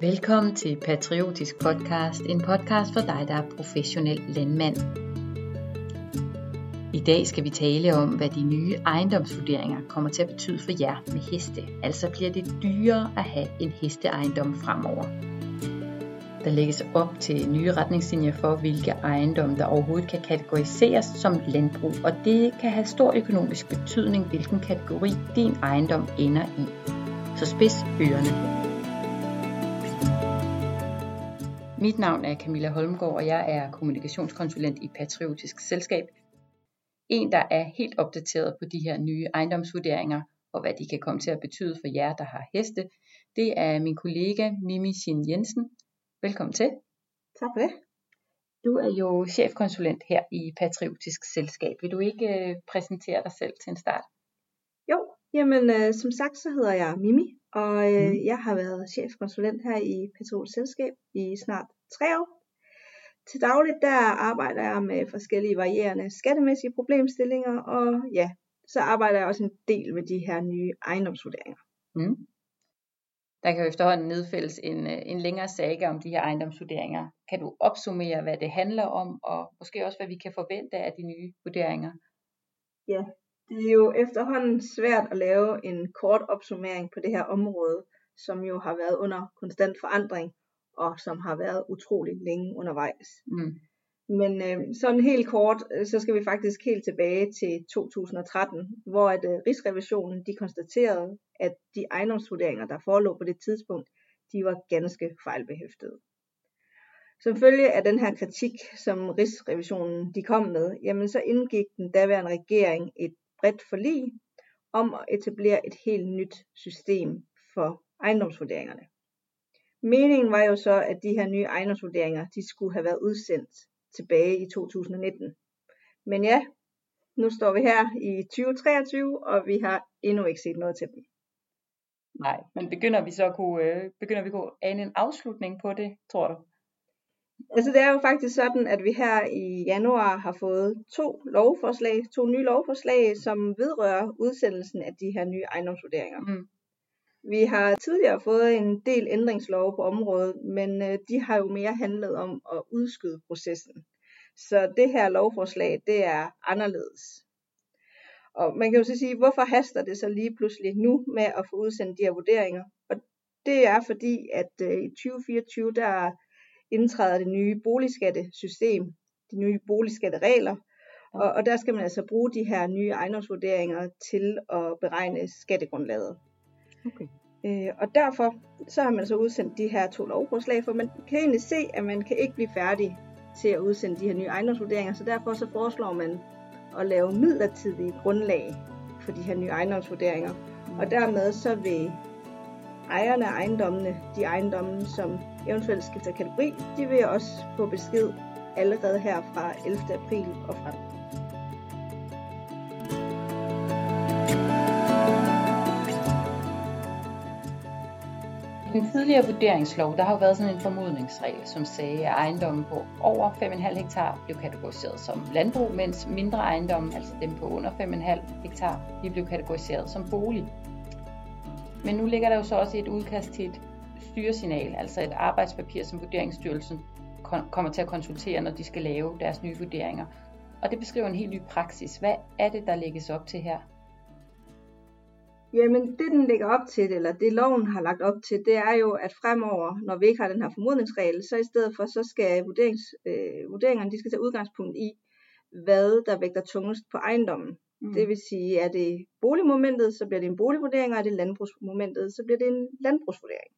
Velkommen til Patriotisk Podcast, en podcast for dig, der er professionel landmand. I dag skal vi tale om, hvad de nye ejendomsvurderinger kommer til at betyde for jer med heste. Altså bliver det dyrere at have en hesteejendom fremover. Der lægges op til nye retningslinjer for, hvilke ejendomme der overhovedet kan kategoriseres som landbrug, og det kan have stor økonomisk betydning, hvilken kategori din ejendom ender i. Så spids ørerne. Mit navn er Camilla Holmgaard, og jeg er kommunikationskonsulent i Patriotisk Selskab. En, der er helt opdateret på de her nye ejendomsvurderinger, og hvad de kan komme til at betyde for jer, der har heste, det er min kollega Mimi Shin Jensen. Velkommen til. Tak for det. Du er jo chefkonsulent her i Patriotisk Selskab. Vil du ikke øh, præsentere dig selv til en start? Jo, jamen øh, som sagt så hedder jeg Mimi, og øh, mm. jeg har været chefkonsulent her i Patriotisk Selskab i snart tre år. Til dagligt der arbejder jeg med forskellige varierende skattemæssige problemstillinger, og ja, så arbejder jeg også en del med de her nye ejendomsvurderinger. Mm. Der kan jo efterhånden nedfældes en, øh, en længere saga om de her ejendomsvurderinger. Kan du opsummere, hvad det handler om, og måske også, hvad vi kan forvente af de nye vurderinger? Ja, det er jo efterhånden svært at lave en kort opsummering på det her område, som jo har været under konstant forandring, og som har været utrolig længe undervejs. Mm. Men øh, sådan helt kort, øh, så skal vi faktisk helt tilbage til 2013, hvor at øh, Rigsrevisionen de konstaterede, at de ejendomsvurderinger, der forelå på det tidspunkt, de var ganske fejlbehæftede. Som følge af den her kritik, som Rigsrevisionen de kom med, jamen så indgik den daværende regering et bredt forlig om at etablere et helt nyt system for ejendomsvurderingerne. Meningen var jo så, at de her nye ejendomsvurderinger, de skulle have været udsendt tilbage i 2019. Men ja, nu står vi her i 2023, og vi har endnu ikke set noget til dem. Nej, men begynder vi så at kunne, øh, begynder vi at kunne ane en afslutning på det, tror du? Altså det er jo faktisk sådan, at vi her i januar har fået to lovforslag, to nye lovforslag, som vedrører udsendelsen af de her nye ejendomsvurderinger. Mm. Vi har tidligere fået en del ændringslov på området, men øh, de har jo mere handlet om at udskyde processen. Så det her lovforslag, det er anderledes. Og man kan jo så sige, hvorfor haster det så lige pludselig nu med at få udsendt de her vurderinger? Og det er fordi, at øh, i 2024, der indtræder det nye boligskattesystem, de nye boligskatteregler, og, og der skal man altså bruge de her nye ejendomsvurderinger til at beregne skattegrundlaget. Okay. Øh, og derfor så har man så udsendt de her to lovforslag, for man kan egentlig se, at man kan ikke blive færdig til at udsende de her nye ejendomsvurderinger, så derfor så foreslår man at lave midlertidige grundlag for de her nye ejendomsvurderinger. Og dermed så vil ejerne af ejendommene, de ejendomme, som eventuelt skal tage kategori, de vil også få besked allerede her fra 11. april og frem. I den tidligere vurderingslov, der har jo været sådan en formodningsregel, som sagde, at ejendommen på over 5,5 hektar blev kategoriseret som landbrug, mens mindre ejendomme, altså dem på under 5,5 hektar, de blev kategoriseret som bolig. Men nu ligger der jo så også et udkast til et styresignal, altså et arbejdspapir, som Vurderingsstyrelsen kommer til at konsultere, når de skal lave deres nye vurderinger. Og det beskriver en helt ny praksis. Hvad er det, der lægges op til her? Jamen det den lægger op til, eller det loven har lagt op til, det er jo, at fremover, når vi ikke har den her formodningsregel, så i stedet for, så skal vurderings, øh, vurderingerne, de skal tage udgangspunkt i, hvad der vægter tungest på ejendommen. Mm. Det vil sige, er det boligmomentet, så bliver det en boligvurdering, og er det landbrugsmomentet, så bliver det en landbrugsvurdering.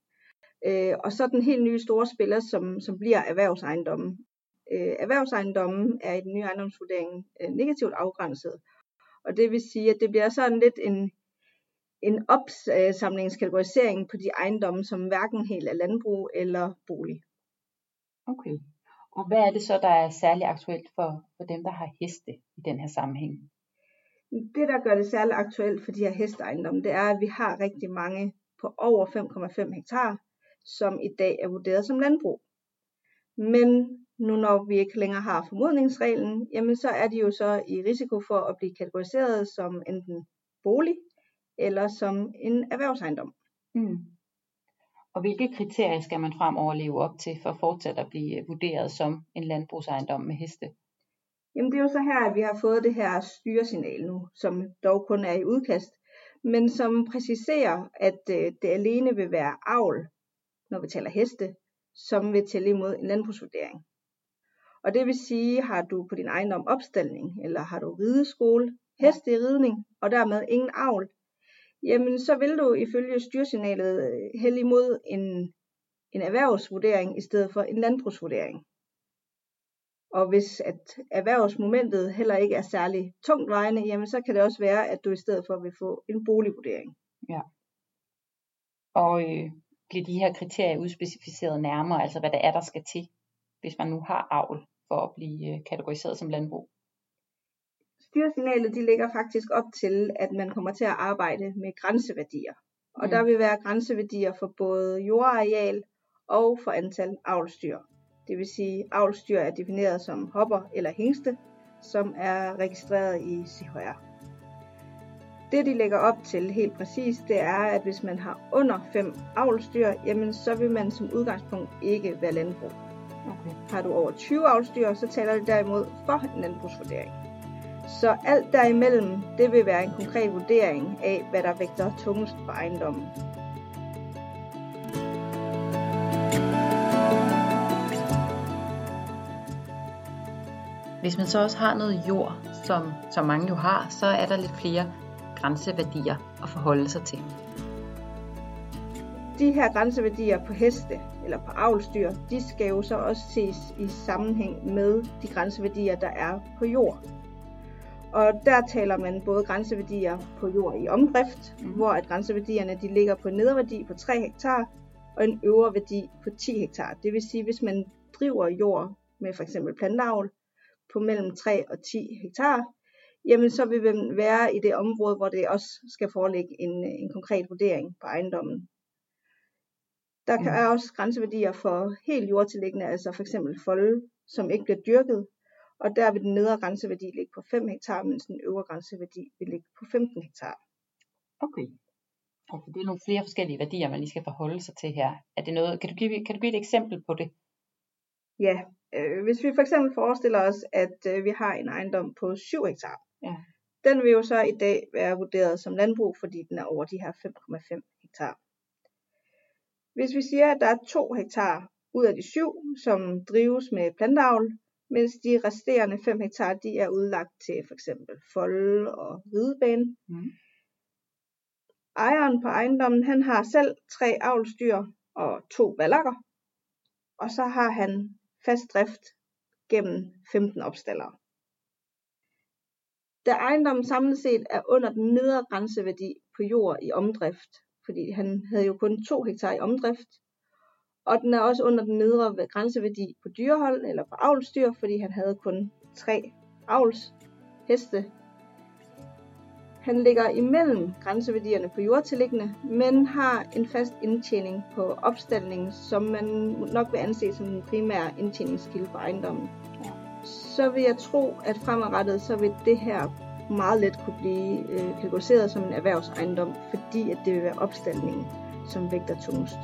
Øh, og så den helt nye store spiller, som, som bliver erhvervsejendommen. Øh, erhvervsejendommen er i den nye ejendomsvurdering øh, negativt afgrænset. Og det vil sige, at det bliver sådan lidt en, en opsamlingskategorisering på de ejendomme, som hverken helt er landbrug eller bolig. Okay. Og hvad er det så, der er særlig aktuelt for, for dem, der har heste i den her sammenhæng? Det, der gør det særligt aktuelt for de her hesteejendomme, det er, at vi har rigtig mange på over 5,5 hektar, som i dag er vurderet som landbrug. Men nu når vi ikke længere har formodningsreglen, jamen så er de jo så i risiko for at blive kategoriseret som enten bolig eller som en erhvervsejendom. Mm. Og hvilke kriterier skal man fremover leve op til for fortsat at blive vurderet som en landbrugsejendom med heste? Jamen det er jo så her, at vi har fået det her styresignal nu, som dog kun er i udkast, men som præciserer, at øh, det alene vil være avl, når vi taler heste, som vil tælle imod en landbrugsvurdering. Og det vil sige, har du på din ejendom opstalling, eller har du rideskole, heste i ridning, og dermed ingen avl, jamen så vil du ifølge styrsignalet øh, hælde imod en, en erhvervsvurdering i stedet for en landbrugsvurdering. Og hvis at erhvervsmomentet heller ikke er særlig tungt vejende, jamen så kan det også være, at du i stedet for vil få en boligvurdering. Ja. Og øh, bliver de her kriterier udspecificeret nærmere, altså hvad der er, der skal til, hvis man nu har avl for at blive øh, kategoriseret som landbrug? Styresignalet de ligger faktisk op til, at man kommer til at arbejde med grænseværdier. Og mm. der vil være grænseværdier for både jordareal og for antal avlstyr. Det vil sige, at avlstyr er defineret som hopper eller hængste, som er registreret i CHR. Det de lægger op til helt præcis, det er, at hvis man har under 5 avlstyr, jamen så vil man som udgangspunkt ikke være landbrug. Okay. Har du over 20 avlstyr, så taler det derimod for en landbrugsvurdering. Så alt derimellem, det vil være en konkret vurdering af, hvad der vægter tungest på ejendommen. Hvis man så også har noget jord, som, som mange jo har, så er der lidt flere grænseværdier at forholde sig til. De her grænseværdier på heste eller på avlstyr, de skal jo så også ses i sammenhæng med de grænseværdier, der er på jord. Og der taler man både grænseværdier på jord i omdrift, mm. hvor at grænseværdierne de ligger på en nederværdi på 3 hektar og en øvre værdi på 10 hektar. Det vil sige, hvis man driver jord med f.eks. plantavl på mellem 3 og 10 hektar, jamen så vil man være i det område, hvor det også skal foreligge en, en konkret vurdering på ejendommen. Der kan mm. også grænseværdier for helt jordtilliggende, altså f.eks. folde, som ikke bliver dyrket, og der vil den nedre grænseværdi ligge på 5 hektar, mens den øvre grænseværdi vil ligge på 15 hektar. Okay. Okay, det er nogle flere forskellige værdier, man lige skal forholde sig til her. Er det noget, kan, du give, kan du give et eksempel på det? Ja, øh, hvis vi for eksempel forestiller os, at øh, vi har en ejendom på 7 hektar. Ja. Den vil jo så i dag være vurderet som landbrug, fordi den er over de her 5,5 hektar. Hvis vi siger, at der er 2 hektar ud af de 7, som drives med plantavl, mens de resterende 5 hektar de er udlagt til for eksempel fold og ridebane. Mm. Ejeren på ejendommen han har selv tre avlstyr og to ballakker, og så har han fast drift gennem 15 opstallere. Da ejendommen samlet set er under den nedre grænseværdi på jord i omdrift, fordi han havde jo kun 2 hektar i omdrift, og den er også under den nedre grænseværdi på dyrehold eller på avlsdyr, fordi han havde kun 3 avls heste. Han ligger imellem grænseværdierne på jordtilliggende, men har en fast indtjening på opstaldningen, som man nok vil anse som den primære indtjeningskilde på ejendommen. Så vil jeg tro, at fremadrettet så vil det her meget let kunne blive øh, kategoriseret som en erhvervsejendom, fordi at det vil være opstaldningen, som vægter tungest.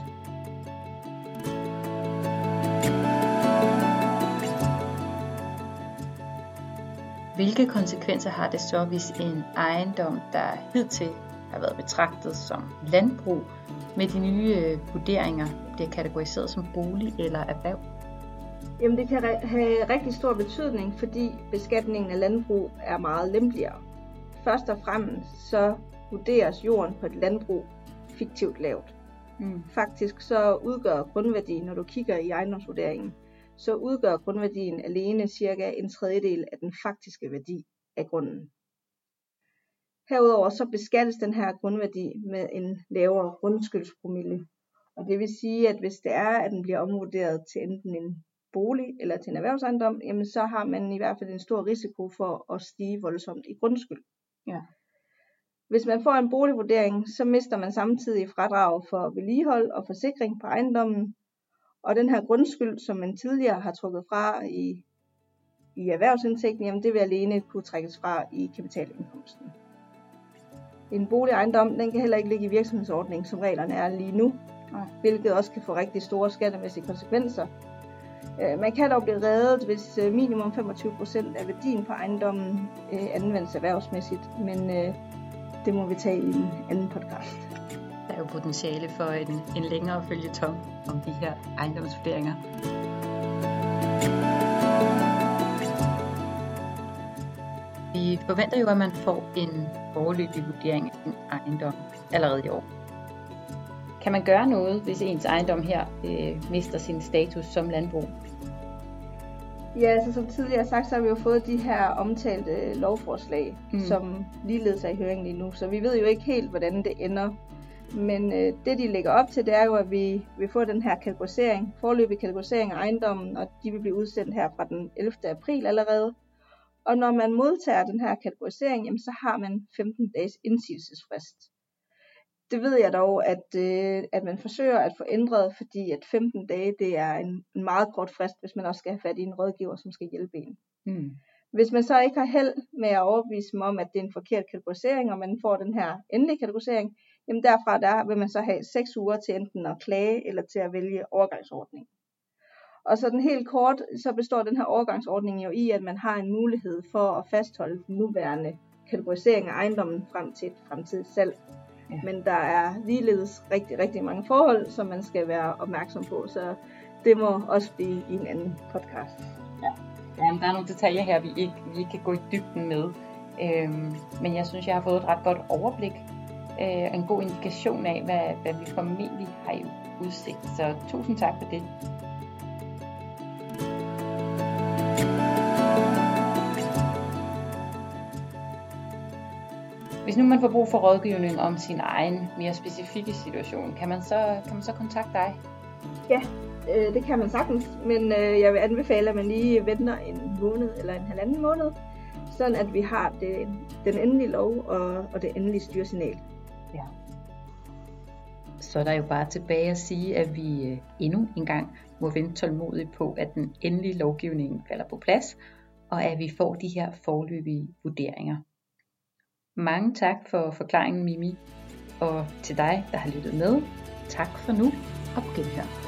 Hvilke konsekvenser har det så, hvis en ejendom, der hidtil har været betragtet som landbrug, med de nye øh, vurderinger bliver kategoriseret som bolig eller erhverv? Jamen det kan have rigtig stor betydning, fordi beskatningen af landbrug er meget lempeligere. Først og fremmest så vurderes jorden på et landbrug fiktivt lavt. Mm. Faktisk så udgør grundværdien, når du kigger i ejendomsvurderingen, så udgør grundværdien alene cirka en tredjedel af den faktiske værdi af grunden. Herudover så beskattes den her grundværdi med en lavere grundskyldspromille. Og det vil sige, at hvis det er, at den bliver omvurderet til enten en bolig eller til en erhvervsejendom, jamen så har man i hvert fald en stor risiko for at stige voldsomt i grundskyld. Ja. Hvis man får en boligvurdering, så mister man samtidig fradrag for vedligehold og forsikring på ejendommen, og den her grundskyld, som man tidligere har trukket fra i, i erhvervsindtægten, jamen det vil alene kunne trækkes fra i kapitalindkomsten. En boligejendom, den kan heller ikke ligge i virksomhedsordning, som reglerne er lige nu. hvilket også kan få rigtig store skattemæssige konsekvenser. Øh, man kan dog blive reddet, hvis øh, minimum 25% af værdien på ejendommen øh, anvendes erhvervsmæssigt, men det må vi tage i en anden podcast. Der er jo potentiale for en, en længere følgetong om de her ejendomsvurderinger. Vi forventer jo, at man får en foreløbig vurdering af sin ejendom allerede i år. Kan man gøre noget, hvis ens ejendom her øh, mister sin status som landbrug? Ja, altså som tidligere sagt, så har vi jo fået de her omtalte lovforslag, mm. som ligeledes er i høring lige nu. Så vi ved jo ikke helt, hvordan det ender. Men øh, det, de lægger op til, det er jo, at vi vil få den her kategorisering, forløbig kategorisering af ejendommen, og de vil blive udsendt her fra den 11. april allerede. Og når man modtager den her kategorisering, jamen, så har man 15 dages indsigelsesfrist. Det ved jeg dog, at, øh, at man forsøger at få ændret, fordi at 15 dage det er en, en meget kort frist, hvis man også skal have fat i en rådgiver, som skal hjælpe en. Mm. Hvis man så ikke har held med at overbevise dem om, at det er en forkert kategorisering, og man får den her endelige kategorisering, jamen derfra der vil man så have 6 uger til enten at klage eller til at vælge overgangsordning. Og så den helt kort, så består den her overgangsordning jo i, at man har en mulighed for at fastholde den nuværende kategorisering af ejendommen frem til et fremtidigt salg. Ja. Men der er ligeledes rigtig, rigtig mange forhold, som man skal være opmærksom på, så det må også blive i en anden podcast. Ja, ja der er nogle detaljer her, vi ikke, vi ikke kan gå i dybden med. Øhm, men jeg synes, jeg har fået et ret godt overblik øh, en god indikation af, hvad, hvad vi formentlig har i udsigt. Så tusind tak for det. Hvis nu man får brug for rådgivning om sin egen mere specifikke situation, kan man så, kan man så kontakte dig? Ja, øh, det kan man sagtens, men øh, jeg vil anbefale, at man lige venter en måned eller en halvanden måned, sådan at vi har det, den endelige lov og, og det endelige styresignal. Ja. Så er der jo bare tilbage at sige, at vi øh, endnu en gang må vente tålmodigt på, at den endelige lovgivning falder på plads, og at vi får de her forløbige vurderinger. Mange tak for forklaringen, Mimi. Og til dig, der har lyttet med, tak for nu og på genhør.